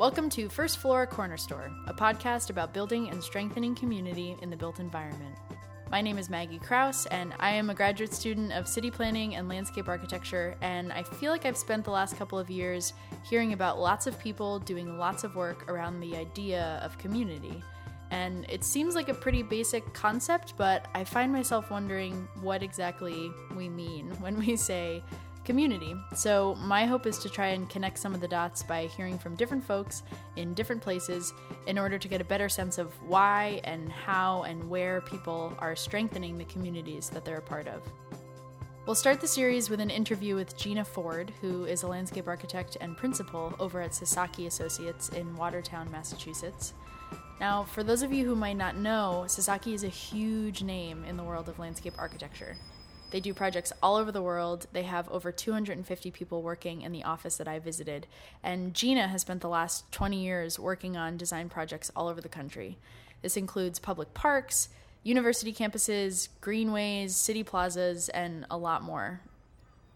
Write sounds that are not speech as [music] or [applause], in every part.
Welcome to First Floor Corner Store, a podcast about building and strengthening community in the built environment. My name is Maggie Kraus, and I am a graduate student of city planning and landscape architecture. And I feel like I've spent the last couple of years hearing about lots of people doing lots of work around the idea of community. And it seems like a pretty basic concept, but I find myself wondering what exactly we mean when we say community. So, my hope is to try and connect some of the dots by hearing from different folks in different places in order to get a better sense of why and how and where people are strengthening the communities that they're a part of. We'll start the series with an interview with Gina Ford, who is a landscape architect and principal over at Sasaki Associates in Watertown, Massachusetts. Now, for those of you who might not know, Sasaki is a huge name in the world of landscape architecture. They do projects all over the world. They have over 250 people working in the office that I visited. And Gina has spent the last 20 years working on design projects all over the country. This includes public parks, university campuses, greenways, city plazas, and a lot more.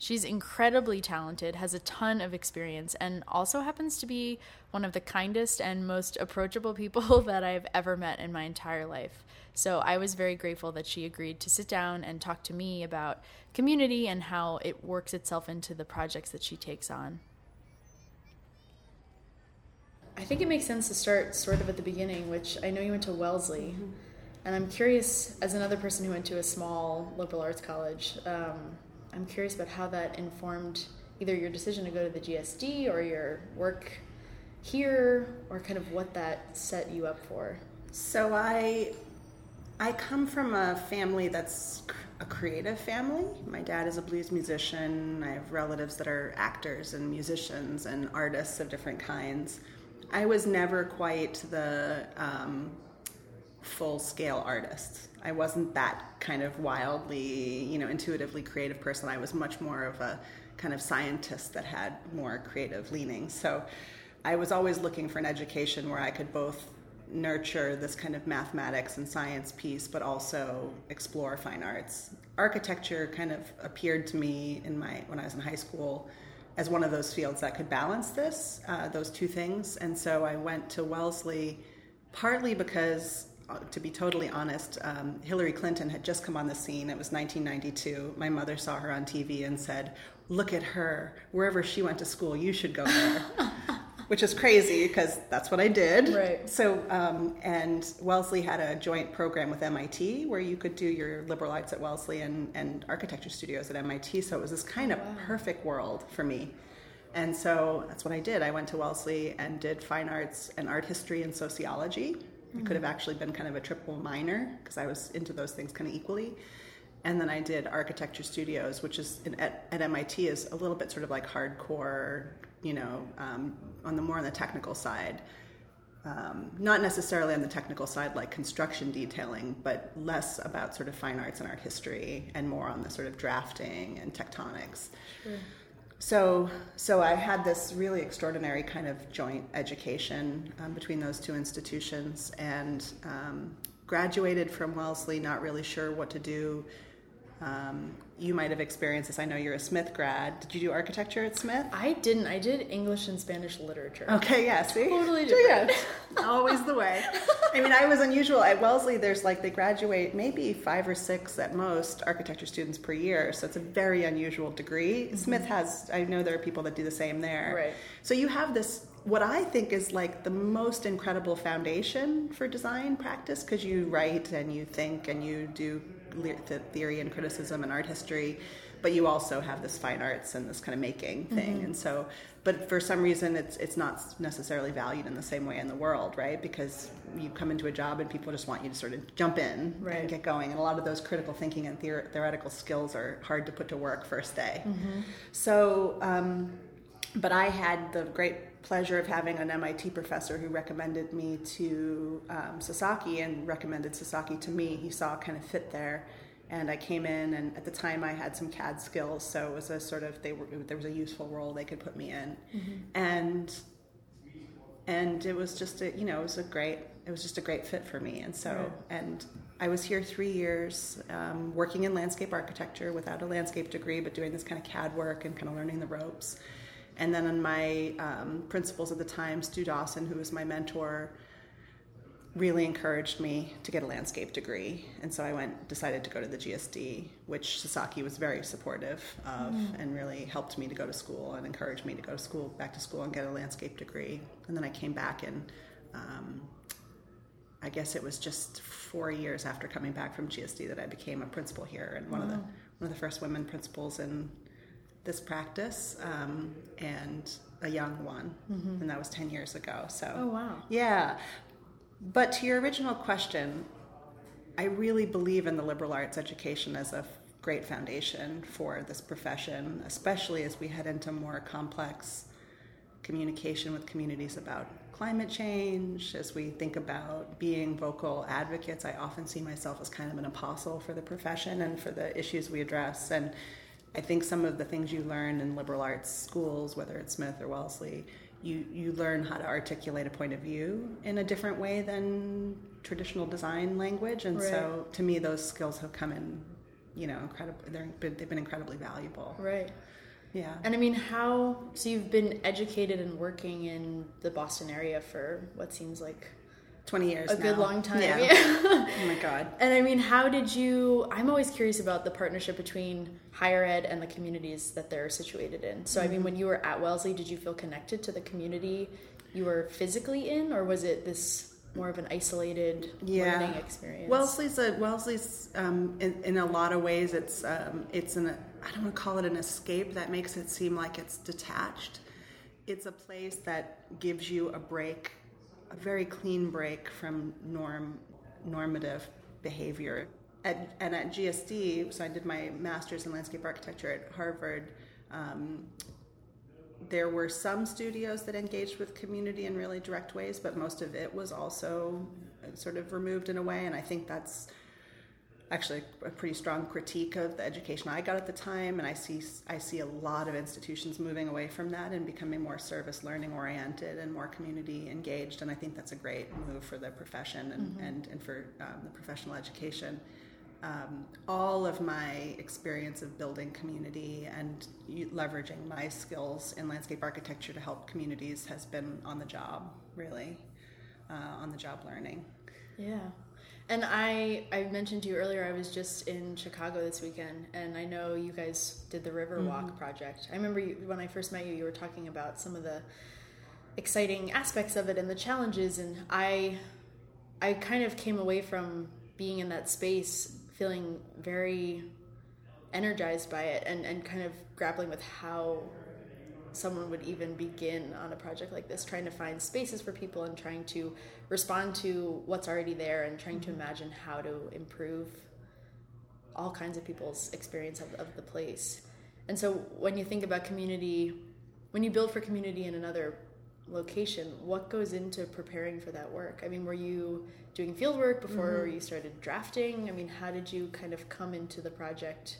She's incredibly talented, has a ton of experience, and also happens to be one of the kindest and most approachable [laughs] people that I've ever met in my entire life. So I was very grateful that she agreed to sit down and talk to me about community and how it works itself into the projects that she takes on. I think it makes sense to start sort of at the beginning, which I know you went to Wellesley. Mm-hmm. And I'm curious, as another person who went to a small liberal arts college, um, I'm curious about how that informed either your decision to go to the GSD or your work here, or kind of what that set you up for. So I I come from a family that's a creative family. My dad is a blues musician. I have relatives that are actors and musicians and artists of different kinds. I was never quite the um, full scale artist. I wasn't that kind of wildly, you know, intuitively creative person. I was much more of a kind of scientist that had more creative leanings. So I was always looking for an education where I could both nurture this kind of mathematics and science piece, but also explore fine arts. Architecture kind of appeared to me in my when I was in high school as one of those fields that could balance this, uh, those two things. And so I went to Wellesley partly because, to be totally honest, um, Hillary Clinton had just come on the scene. It was 1992. My mother saw her on TV and said, "Look at her. Wherever she went to school, you should go there." [laughs] which is crazy because that's what I did. Right. So, um, and Wellesley had a joint program with MIT where you could do your liberal arts at Wellesley and, and architecture studios at MIT. So it was this kind of wow. perfect world for me. And so that's what I did. I went to Wellesley and did fine arts and art history and sociology. Mm-hmm. It could have actually been kind of a triple minor because I was into those things kind of equally. And then I did architecture studios, which is in, at, at MIT is a little bit sort of like hardcore you know, um, on the more on the technical side. Um, not necessarily on the technical side like construction detailing, but less about sort of fine arts and art history and more on the sort of drafting and tectonics. Sure. So, so I had this really extraordinary kind of joint education um, between those two institutions and um, graduated from Wellesley not really sure what to do um, you might have experienced this. I know you're a Smith grad. Did you do architecture at Smith? I didn't. I did English and Spanish literature. Okay, yeah, see? Totally different. Yeah. [laughs] Always the way. I mean, I was unusual. At Wellesley, there's like, they graduate maybe five or six at most architecture students per year. So it's a very unusual degree. Mm-hmm. Smith has, I know there are people that do the same there. Right. So you have this what I think is like the most incredible foundation for design practice because you write and you think and you do theory and criticism and art history, but you also have this fine arts and this kind of making thing. Mm-hmm. And so, but for some reason, it's it's not necessarily valued in the same way in the world, right? Because you come into a job and people just want you to sort of jump in right. and get going. And a lot of those critical thinking and theor- theoretical skills are hard to put to work first day. Mm-hmm. So, um, but I had the great pleasure of having an MIT professor who recommended me to um, Sasaki and recommended Sasaki to me. He saw kind of fit there. And I came in, and at the time I had some CAD skills, so it was a sort of they were there was a useful role they could put me in, mm-hmm. and and it was just a you know it was a great it was just a great fit for me, and so right. and I was here three years um, working in landscape architecture without a landscape degree, but doing this kind of CAD work and kind of learning the ropes And then on my um, principals at the time, Stu Dawson, who was my mentor, really encouraged me to get a landscape degree. And so I went, decided to go to the GSD, which Sasaki was very supportive of mm. and really helped me to go to school and encouraged me to go to school, back to school and get a landscape degree. And then I came back and um, I guess it was just four years after coming back from GSD that I became a principal here and one wow. of the one of the first women principals in this practice um, and a young one, mm-hmm. and that was ten years ago. So, oh wow, yeah. But to your original question, I really believe in the liberal arts education as a great foundation for this profession, especially as we head into more complex communication with communities about climate change, as we think about being vocal advocates. I often see myself as kind of an apostle for the profession and for the issues we address. And I think some of the things you learn in liberal arts schools, whether it's Smith or Wellesley, you, you learn how to articulate a point of view in a different way than traditional design language. And right. so to me, those skills have come in, you know, incredible. They've been incredibly valuable. Right. Yeah. And I mean, how, so you've been educated and working in the Boston area for what seems like 20 years a now. good long time yeah. [laughs] oh my god and i mean how did you i'm always curious about the partnership between higher ed and the communities that they're situated in so mm-hmm. i mean mm-hmm. when you were at wellesley did you feel connected to the community you were physically in or was it this more of an isolated yeah. learning experience wellesley's a wellesley's um, in, in, a lot of ways it's um, it's an i don't want to call it an escape that makes it seem like it's detached it's a place that gives you a break a very clean break from norm normative behavior. At, and at GSD, so I did my master's in landscape architecture at Harvard. Um, there were some studios that engaged with community in really direct ways, but most of it was also sort of removed in a way. And I think that's actually a pretty strong critique of the education I got at the time, and I see I see a lot of institutions moving away from that and becoming more service learning oriented and more community engaged, and I think that's a great move for the profession and mm-hmm. and, and for um, the professional education. Um, all of my experience of building community and leveraging my skills in landscape architecture to help communities has been on the job, really, uh, on the job learning. Yeah. And I, I mentioned to you earlier, I was just in Chicago this weekend, and I know you guys did the Riverwalk mm-hmm. project. I remember you, when I first met you, you were talking about some of the exciting aspects of it and the challenges, and I, I kind of came away from being in that space feeling very energized by it and, and kind of grappling with how someone would even begin on a project like this, trying to find spaces for people and trying to respond to what's already there and trying to mm-hmm. imagine how to improve all kinds of people's experience of, of the place. And so when you think about community, when you build for community in another location, what goes into preparing for that work? I mean, were you doing field work before mm-hmm. you started drafting? I mean, how did you kind of come into the project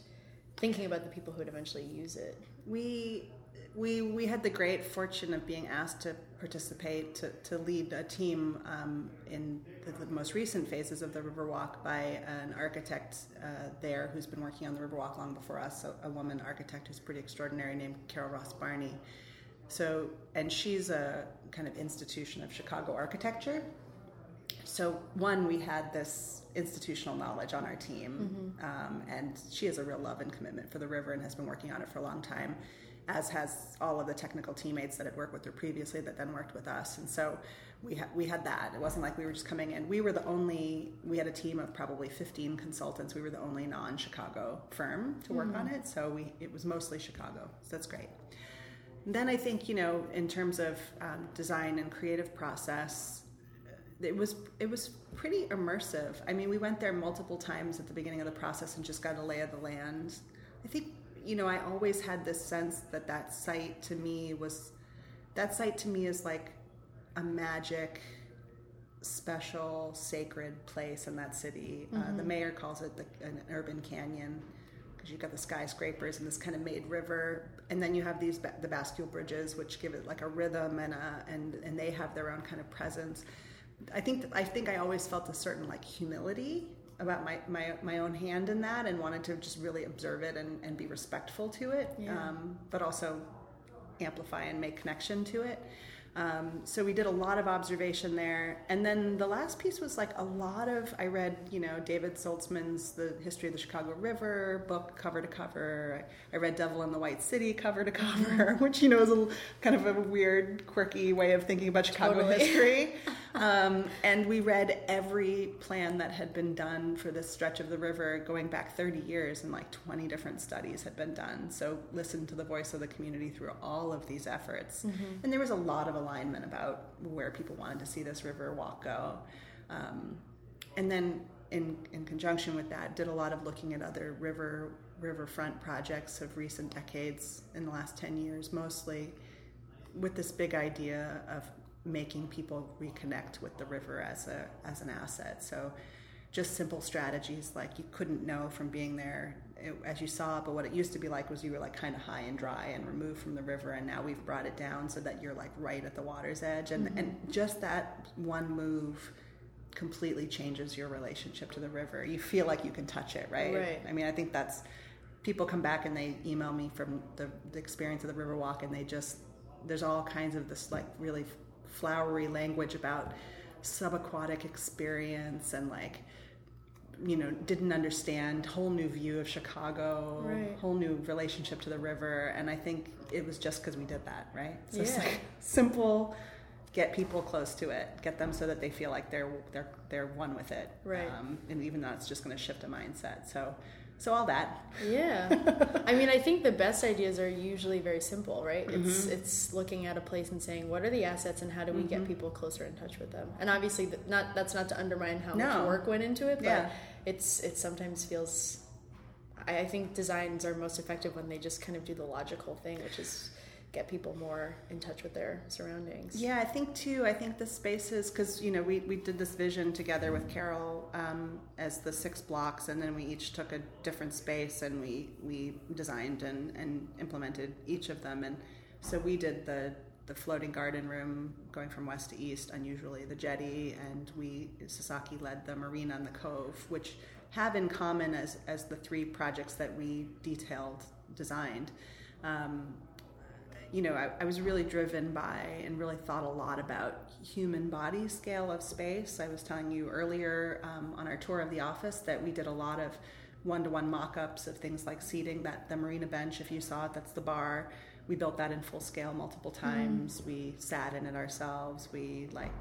thinking about the people who would eventually use it? We we we had the great fortune of being asked to participate to, to lead a team um, in the, the, most recent phases of the Riverwalk by an architect uh, there who's been working on the Riverwalk long before us, a, a, woman architect who's pretty extraordinary named Carol Ross Barney. So, and she's a kind of institution of Chicago architecture. So, one, we had this institutional knowledge on our team, mm-hmm. um, and she has a real love and commitment for the river and has been working on it for a long time as has all of the technical teammates that had worked with her previously that then worked with us. And so we, ha- we had that. It wasn't like we were just coming in. We were the only, we had a team of probably 15 consultants. We were the only non Chicago firm to work mm-hmm. on it. So we, it was mostly Chicago. So that's great. then I think, you know, in terms of um, design and creative process, it was it was pretty immersive. I mean, we went there multiple times at the beginning of the process and just got a lay of the land. I think you know, I always had this sense that that site to me was, that site to me is like a magic, special, sacred place in that city. Mm-hmm. Uh, the mm-hmm. mayor calls it the, an urban canyon because you've got the skyscrapers and this kind of made river, and then you have these the bascule bridges, which give it like a rhythm and a and and they have their own kind of presence. I think I think I always felt a certain like humility about my, my, my own hand in that and wanted to just really observe it and, and be respectful to it. Yeah. Um, but also amplify and make connection to it. Um, so we did a lot of observation there, and then the last piece was like a lot of. I read, you know, David Solzman's "The History of the Chicago River" book cover to cover. I read "Devil in the White City" cover to cover, [laughs] which you know is a kind of a weird, quirky way of thinking about Chicago Totally. history. [laughs] um, and we read every plan that had been done for this stretch of the river going back 30 years, and like 20 different studies had been done. So listened to the voice of the community through all of these efforts, and there was a lot of alignment about where people wanted to see this river walk go. Um, and then in, in conjunction with that, did a lot of looking at other river riverfront projects of recent decades in the last 10 years, mostly with this big idea of making people reconnect with the river as a as an asset. So just simple strategies like you couldn't know from being there it, as you saw but what it used to be like was you were like kind of high and dry and removed from the river and now we've brought it down so that you're like right at the water's edge and mm-hmm. and just that one move completely changes your relationship to the river you feel like you can touch it right Right. i mean i think that's people come back and they email me from the, the experience of the river walk and they just there's all kinds of this like really flowery language about subaquatic experience and like you know didn't understand whole new view of chicago Right. whole new relationship to the river and i think it was just because we did that right so it's Yeah. like [laughs] simple get people close to it get them so that they feel like they're they're they're one with it Right. um, and even though it's just going to shift a mindset so so all that Yeah. [laughs] I mean, I think the best ideas are usually very simple, right? Mm-hmm. It's it's looking at a place and saying, what are the assets and how do we Mm-hmm. get people closer in touch with them? And obviously, not that's not to undermine how No. much work went into it, but Yeah. it's it sometimes feels. I, I think designs are most effective when they just kind of do the logical thing, which is get people more in touch with their surroundings. Yeah, I think too. I think the spaces because you know we, we did this vision together with Carol um, as the six blocks, and then we each took a different space and we we designed and, and implemented each of them. And so we did the the floating garden room going from west to east, unusually the jetty, and we Sasaki led the marina and the cove, which have in common as as the three projects that we detailed designed. Um, you know, I, I was really driven by and really thought a lot about human body scale of space. I was telling you earlier um, on our tour of the office that we did a lot of one-to-one mock-ups of things like seating. That the marina bench, if you saw it, that's the bar. We built that in full scale multiple times. We sat in it ourselves. We like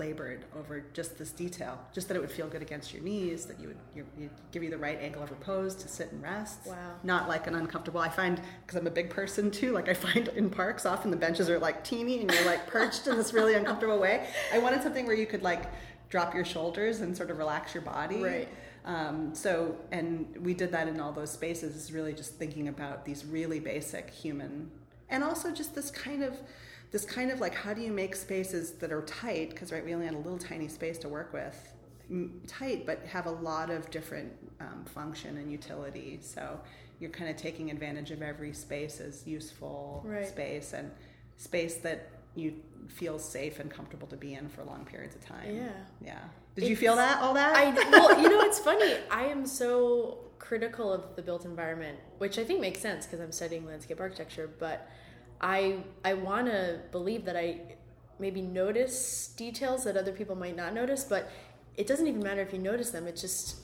labored over just this detail, just that it would feel good against your knees, that you would you, you'd give you the right angle of repose to sit and rest. Wow. Not like an uncomfortable. I find because I'm a big person too. Like I find in parks, often the benches are like teeny and you're like perched in this really uncomfortable way. I wanted something where you could like drop your shoulders and sort of relax your body. Right. Um, so, and we did that in all those spaces. Is really just thinking about these really basic human, and also just this kind of, this kind of like how do you make spaces that are tight? Because right, we only had a little tiny space to work with, m- tight, but have a lot of different um, function and utility. So you're kind of taking advantage of every space as useful Right. space and space that you feel safe and comfortable to be in for long periods of time. Yeah. Yeah. Did you feel that all that? I well, you know, it's funny. [laughs] I am so critical of the built environment, which I think makes sense because I'm studying landscape architecture. But I I want to believe that I maybe notice details that other people might not notice, but it doesn't even matter if you notice them. It's just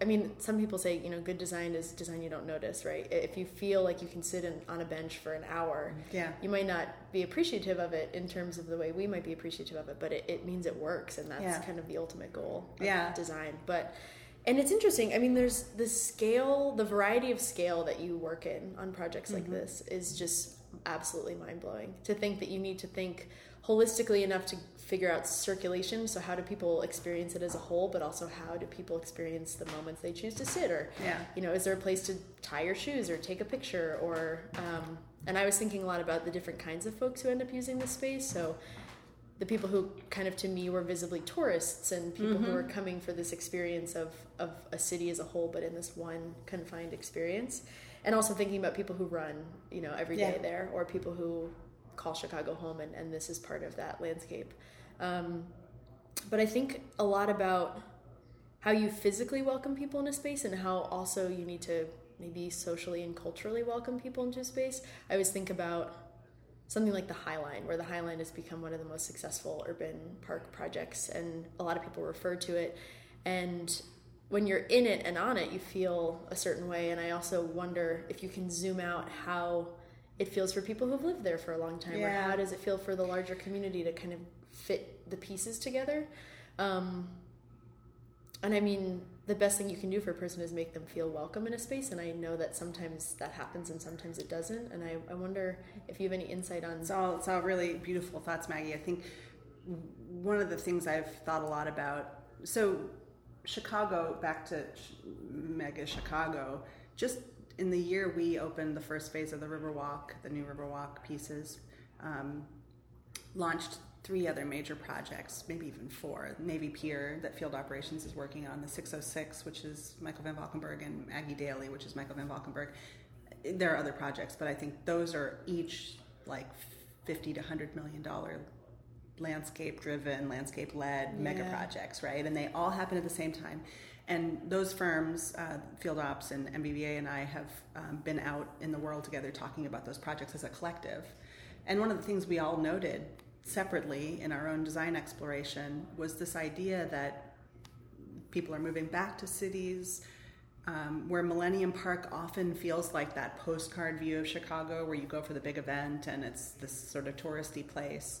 I mean, some people say, you know, good design is design you don't notice, right? If you feel like you can sit in, on a bench for an hour, Yeah. you might not be appreciative of it in terms of the way we might be appreciative of it, but it, it means it works, and that's Yeah. kind of the ultimate goal of Yeah. design. But and it's interesting. I mean, there's the scale, the variety of scale that you work in on projects like Mm-hmm. this is just absolutely mind blowing. To think that you need to think holistically enough to figure out circulation. So how do people experience it as a whole, but also how do people experience the moments they choose to sit or Yeah. you know, is there a place to tie your shoes or take a picture or um, and I was thinking a lot about the different kinds of folks who end up using this space. So the people who kind of to me were visibly tourists and people who were coming for this experience of, of a city as a whole but in this one confined experience and also thinking about people who run you know every day Yeah. there or people who call chicago home and, and this is part of that landscape um, but i think a lot about how you physically welcome people in a space and how also you need to maybe socially and culturally welcome people into a space. I always think about something like the High Line, where the High Line has become one of the most successful urban park projects, and a lot of people refer to it. And when you're in it and on it, you feel a certain way. And I also wonder if you can zoom out how it feels for people who've lived there for a long time, yeah. or how does it feel for the larger community to kind of fit the pieces together. Um, and I mean, the best thing you can do for a person is make them feel welcome in a space. And I know that sometimes that happens and sometimes it doesn't. And I, I wonder if you have any insight on. It's all, it's all really beautiful thoughts, Maggie. I think one of the things I've thought a lot about. So, Chicago, back to mega Chicago, just in the year we opened the first phase of the Riverwalk, the new Riverwalk pieces, um, launched three other major projects, maybe even four. Navy Pier that Field Operations is working on, the 606, which is Michael Van Valkenburgh, and Maggie Daley, which is Michael Van Valkenburgh. There are other projects, but I think those are each like 50 to 100 million dollar landscape driven, landscape led yeah. mega projects, right? And they all happen at the same time. And those firms, uh, Field Ops and MVVA and I, have um, been out in the world together talking about those projects as a collective. And one of the things we all noted separately in our own design exploration was this idea that people are moving back to cities. Um, where Millennium Park often feels like that postcard view of Chicago, where you go for the big event and it's this sort of touristy place.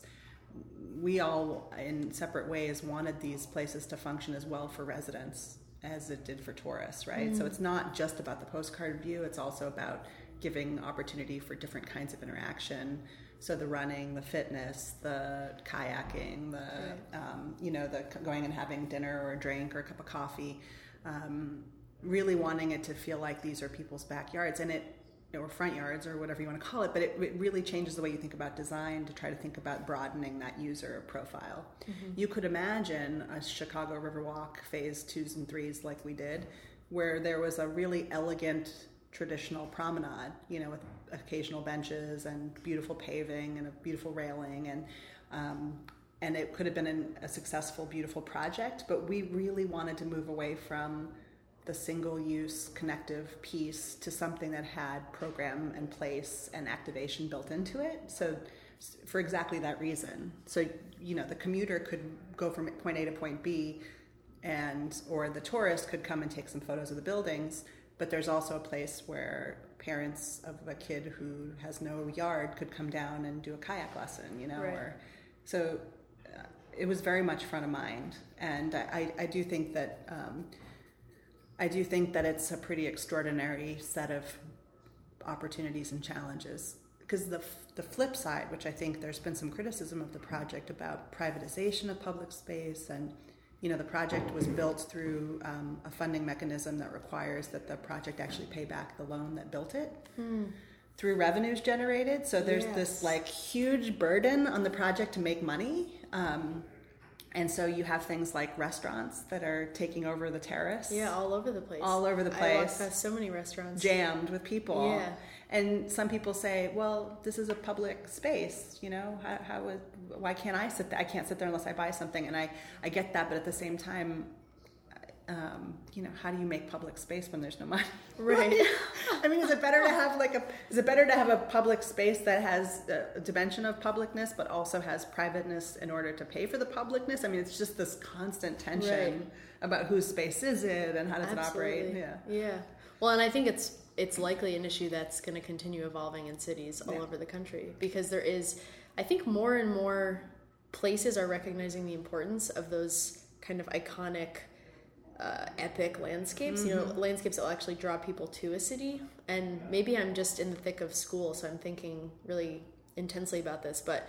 We all, in separate ways, wanted these places to function as well for residents as it did for tourists, right? Mm. So it's not just about the postcard view, it's also about giving opportunity for different kinds of interaction so the running, the fitness, the kayaking, the right. um, you know the going and having dinner or a drink or a cup of coffee, um, really wanting it to feel like these are people's backyards and it or front yards or whatever you want to call it. But it, it really changes the way you think about design to try to think about broadening that user profile. Mm-hmm. You could imagine a Chicago Riverwalk phase twos and threes like we did, where there was a really elegant traditional promenade, you know, with occasional benches and beautiful paving and a beautiful railing and um, and it could have been an, a successful, beautiful project. But we really wanted to move away from the single-use connective piece to something that had program and place and activation built into it. So for exactly that reason. So you know, the commuter could go from point A to point B, and or the tourist could come and take some photos of the buildings but there's also a place where parents of a kid who has no yard could come down and do a kayak lesson, you know, right. or so uh, it was very much front of mind, and I, I do think that um, I do think that it's a pretty extraordinary set of opportunities and challenges. Because the the flip side, which I think there's been some criticism of the project about privatization of public space and you know, the project was built through um, a funding mechanism that requires that the project actually pay back the loan that built it. Hmm. Through revenues generated, so there's yes. this like huge burden on the project to make money, um, and so you have things like restaurants that are taking over the terrace. Yeah, all over the place. All over the place. I walk past so many restaurants jammed with people. Yeah. And some people say, well, this is a public space, you know, how, how why can't I sit there? I can't sit there unless I buy something. And I, I get that, but at the same time, um, you know, how do you make public space when there's no money? [laughs] Right. I mean, is it better to have like a, is it better to have a public space that has a dimension of publicness, but also has privateness in order to pay for the publicness? I mean, it's just this constant tension right. about whose space is it and how does Absolutely. it operate? Yeah. Yeah. Well, and I think it's it's likely an issue that's going to continue evolving in cities all yeah. over the country because there is, I think, more and more places are recognizing the importance of those kind of iconic, uh, epic landscapes. Mm-hmm. You know, mm-hmm. landscapes that will actually draw people to a city. And maybe I'm just in the thick of school, so I'm thinking really intensely about this, but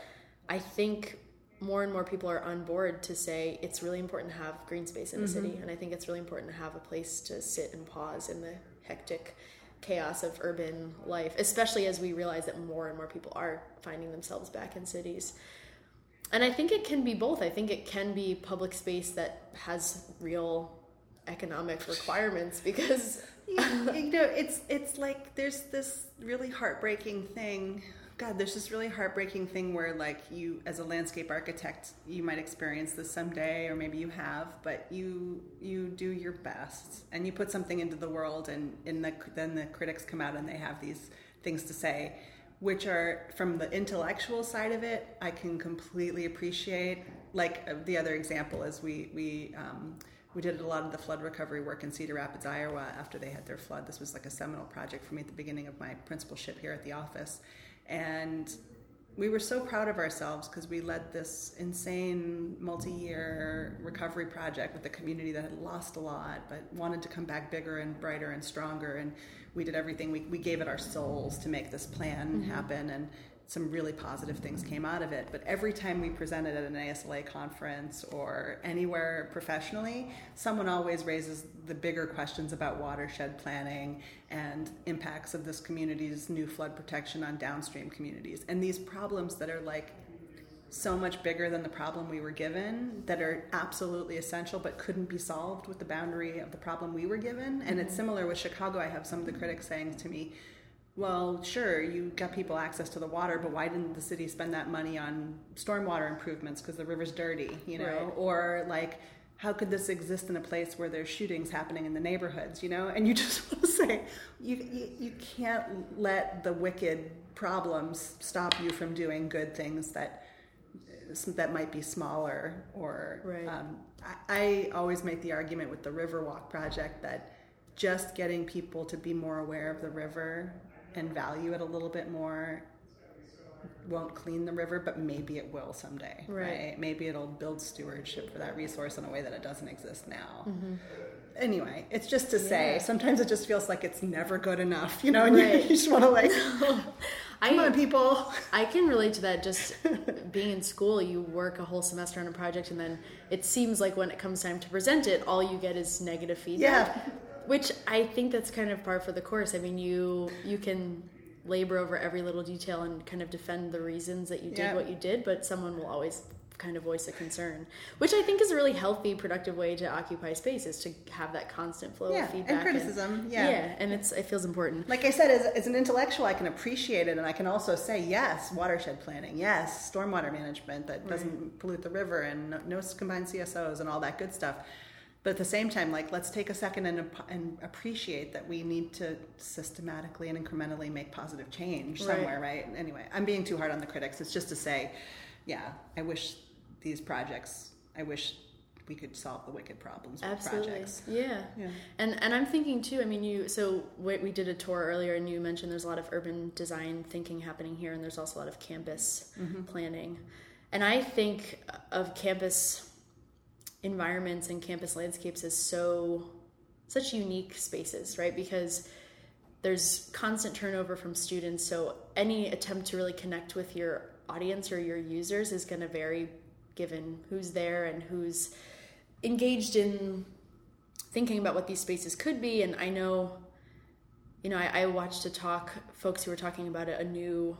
I think more and more people are on board to say it's really important to have green space in a mm-hmm. city and i think it's really important to have a place to sit and pause in the hectic chaos of urban life, especially as we realize that more and more people are finding themselves back in cities. And I think it can be both. I think it can be public space that has real economic requirements because [laughs] you know it's it's like there's this really heartbreaking thing God, there's this really heartbreaking thing where, like, you, as a landscape architect, you might experience this someday, or maybe you have, but you you do your best and you put something into the world, and in the then the critics come out and they have these things to say, which are from the intellectual side of it, I can completely appreciate. Like uh, the other example is we we. Um, we did a lot of the flood recovery work in Cedar Rapids, Iowa after they had their flood. This was like a seminal project for me at the beginning of my principalship here at the office. And we were so proud of ourselves because we led this insane multi-year recovery project with a community that had lost a lot but wanted to come back bigger and brighter and stronger and we did everything we, we gave it our souls to make this plan mm-hmm. happen and some really positive things came out of it. But every time we presented at an ASLA conference or anywhere professionally, someone always raises the bigger questions about watershed planning and impacts of this community's new flood protection on downstream communities. And these problems that are like so much bigger than the problem we were given that are absolutely essential but couldn't be solved with the boundary of the problem we were given. And it's mm-hmm. similar with Chicago. I have some of the critics saying to me, well, sure, you got people access to the water, but why didn't the city spend that money on stormwater improvements because the river's dirty, you know? Right. Or like, how could this exist in a place where there's shootings happening in the neighborhoods, you know? And you [laughs] just want to say, you, you, you can't let the wicked problems stop you from doing good things that that might be smaller or right. um, I, I always make the argument with the Riverwalk project that just getting people to be more aware of the river and value it a little bit more won't clean the river, but maybe it will someday, right? right? Maybe it'll build stewardship for that resource in a way that it doesn't exist now. Mm-hmm. Anyway, it's just to say, yeah. sometimes it just feels like it's never good enough, you know, and right. you, [laughs] you, just want to like, [laughs] come I, on, people. I can relate to that. Just [laughs] being in school, you work a whole semester on a project, and then it seems like when it comes time to present it, all you get is negative feedback. Yeah which I think that's kind of par for the course. I mean, you you can labor over every little detail and kind of defend the reasons that you did yeah. what you did, but someone will always kind of voice a concern, which I think is a really healthy, productive way to occupy space is to have that constant flow yeah, of feedback and criticism. And, yeah, yeah, and it's it feels important. Like I said, as, as an intellectual, I can appreciate it, and I can also say yes, watershed planning, yes, stormwater management that doesn't right. pollute the river, and no, no combined CSOs and all that good stuff but at the same time like let's take a second and, and appreciate that we need to systematically and incrementally make positive change somewhere right. right anyway i'm being too hard on the critics it's just to say yeah i wish these projects i wish we could solve the wicked problems with Absolutely. projects. Yeah. yeah. And and I'm thinking too, I mean you so we, we did a tour earlier and you mentioned there's a lot of urban design thinking happening here and there's also a lot of campus mm-hmm. planning. And I think of campus environments and campus landscapes as so such unique spaces, right? Because there's constant turnover from students, so any attempt to really connect with your audience or your users is going to vary given who's there and who's engaged in thinking about what these spaces could be. And I know, you know, I, I watched a talk, folks who were talking about a, a new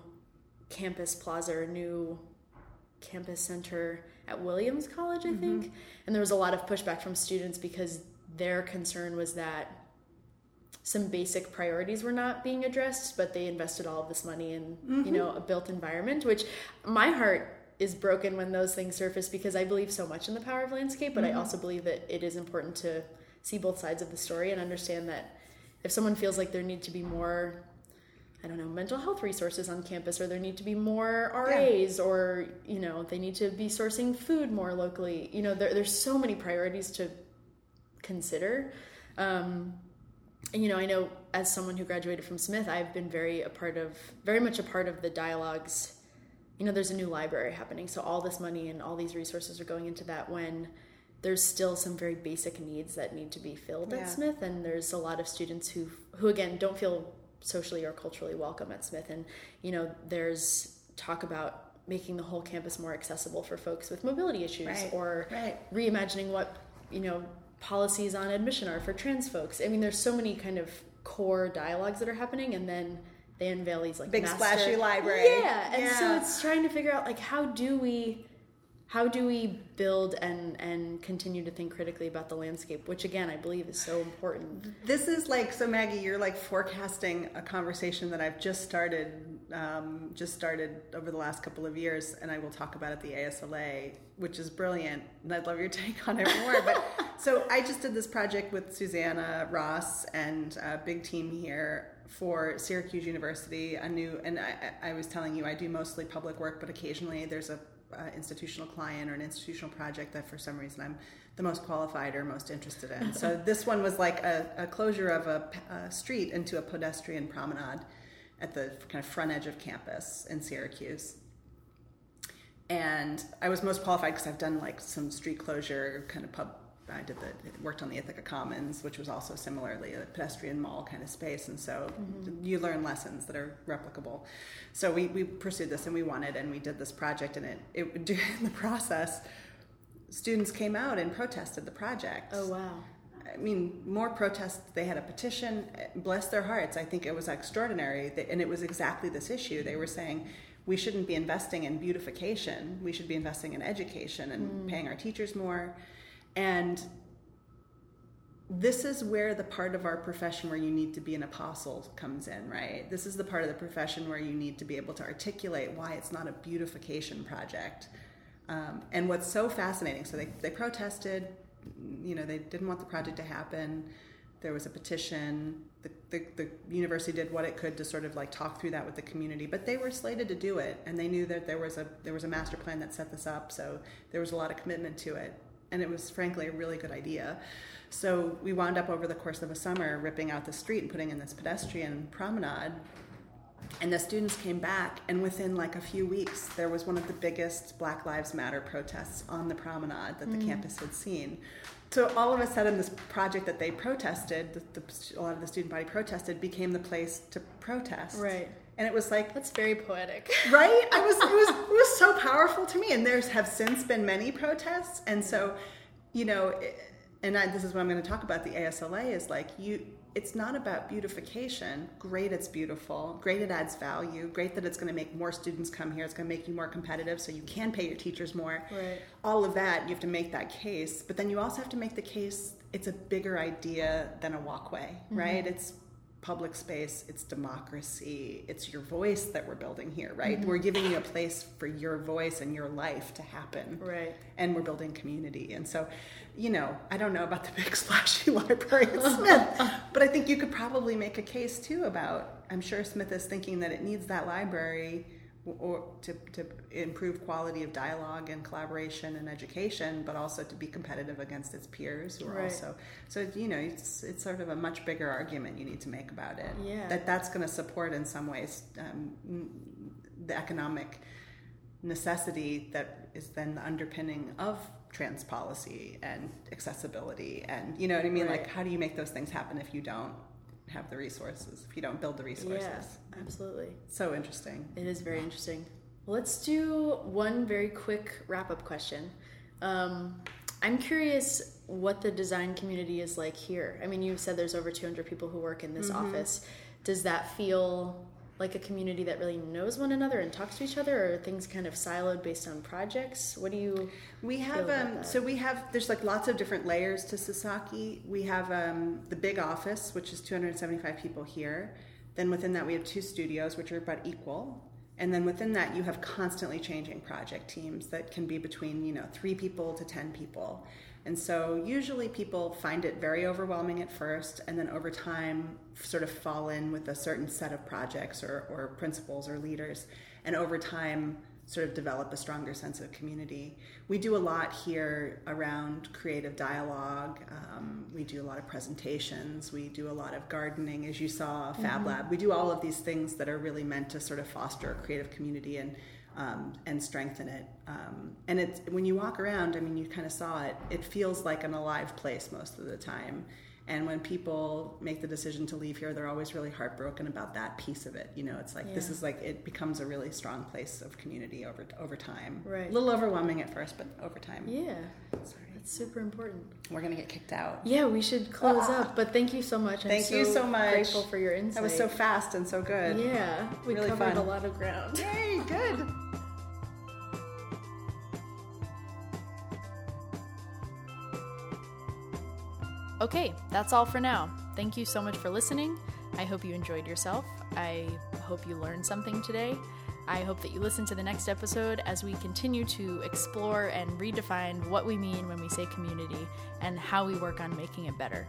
campus plaza, a new campus center at Williams College, I mm-hmm. think. And there was a lot of pushback from students because their concern was that some basic priorities were not being addressed, but they invested all of this money in, mm-hmm. you know, a built environment, which my heart is broken when those things surface because I believe so much in the power of landscape, but mm-hmm. I also believe that it is important to see both sides of the story and understand that if someone feels like there need to be more I don't know, mental health resources on campus, or there need to be more RAs, yeah. or you know, they need to be sourcing food more locally. You know, there, there's so many priorities to consider. Um, and you know, I know as someone who graduated from Smith, I've been very a part of, very much a part of the dialogues. You know, there's a new library happening, so all this money and all these resources are going into that when there's still some very basic needs that need to be filled yeah. at Smith, and there's a lot of students who, who again, don't feel socially or culturally welcome at Smith. And, you know, there's talk about making the whole campus more accessible for folks with mobility issues right. or right. reimagining what, you know, policies on admission are for trans folks. I mean, there's so many kind of core dialogues that are happening and then they unveil these like big master... splashy library. Yeah. And yeah. so it's trying to figure out like how do we how do we build and and continue to think critically about the landscape which again i believe is so important this is like so maggie you're like forecasting a conversation that i've just started um, just started over the last couple of years, and I will talk about at the ASLA, which is brilliant. And I'd love your take on it more. but [laughs] so I just did this project with Susanna Ross and a big team here for Syracuse University. A new, and I, I was telling you, I do mostly public work, but occasionally there's a uh, institutional client or an institutional project that for some reason I'm the most qualified or most interested in. so [laughs] this one was like a, a closure of a, a, street into a pedestrian promenade at the kind of front edge of campus in Syracuse. And I was most qualified because I've done like some street closure kind of pub. I did the worked on the Ithaca Commons, which was also similarly a pedestrian mall kind of space, and so mm-hmm. you learn lessons that are replicable. So we, we pursued this and we wanted, and we did this project, and it, it [laughs] during the process, students came out and protested the project. Oh, wow. I mean, more protests. They had a petition. Bless their hearts. I think it was extraordinary. And it was exactly this issue. They were saying we shouldn't be investing in beautification. We should be investing in education and mm. paying our teachers more. And this is where the part of our profession where you need to be an apostle comes in, right? This is the part of the profession where you need to be able to articulate why it's not a beautification project um, and what's so fascinating, so they, they protested, you know, they didn't want the project to happen. There was a petition. The, the, the, university did what it could to sort of like talk through that with the community, but they were slated to do it, and they knew that there was a there was a master plan that set this up, so there was a lot of commitment to it, and it was frankly a really good idea. So we wound up over the course of a summer ripping out the street and putting in this pedestrian promenade and the students came back and within like a few weeks there was one of the biggest black lives matter protests on the promenade that the mm. campus had seen so all of a sudden this project that they protested the, the, a lot of the student body protested became the place to protest right and it was like that's very poetic [laughs] right i was it was it was so powerful to me and there's have since been many protests and so you know and I, this is what i'm going to talk about the asla is like you it's not about beautification. Great, it's beautiful. Great, it adds value. Great that it's going to make more students come here. It's going to make you more competitive so you can pay your teachers more. Right. All of that, you have to make that case. But then you also have to make the case it's a bigger idea than a walkway, mm-hmm. right? It's public space, it's democracy, it's your voice that we're building here, right? Mm-hmm. We're giving you a place for your voice and your life to happen. Right. And we're building community. And so, you know, I don't know about the [laughs] big splashy library at Smith, [laughs] but I think you could probably make a case too about I'm sure Smith is thinking that it needs that library or to, to improve quality of dialogue and collaboration and education, but also to be competitive against its peers who are right. also so you know it's it's sort of a much bigger argument you need to make about it. Yeah. That that's going to support in some ways um, the economic necessity that is then the underpinning of trans policy and accessibility and you know what I mean. Right. Like how do you make those things happen if you don't have the resources if you don't build the resources. Yeah, absolutely. So interesting. It is very interesting. Let's do one very quick wrap up question. Um, I'm curious what the design community is like here. I mean, you said there's over 200 people who work in this mm-hmm. office. Does that feel like a community that really knows one another and talks to each other or things kind of siloed based on projects? What do you we have um, so we have there's like lots of different layers to sasaki. We have um, the big office which is 275 people here. Then within that we have two studios which are about equal. And then within that you have constantly changing project teams that can be between you know three people to ten people and so usually people find it very overwhelming at first, and then over time sort of fall in with a certain set of projects or, or principles or leaders, and over time sort of develop a stronger sense of community. We do a lot here around creative dialogue. Um, we do a lot of presentations. We do a lot of gardening, as you saw, Fab mm-hmm. Lab. We do all of these things that are really meant to sort of foster a creative community and um, and strengthen it. Um, and it's when you walk around, I mean, you kind of saw it. It feels like an alive place most of the time. And when people make the decision to leave here, they're always really heartbroken about that piece of it. You know, it's like yeah. this is like it becomes a really strong place of community over over time. Right. A little overwhelming at first, but over time. Yeah. Sorry. That's super important. We're gonna get kicked out. Yeah, we should close ah. up. But thank you so much. I'm thank so you so much. Grateful for your insight. That was so fast and so good. Yeah, we really covered fun. a lot of ground. [laughs] Yay! Good. Okay, that's all for now. Thank you so much for listening. I hope you enjoyed yourself. I hope you learned something today. I hope that you listen to the next episode as we continue to explore and redefine what we mean when we say community and how we work on making it better.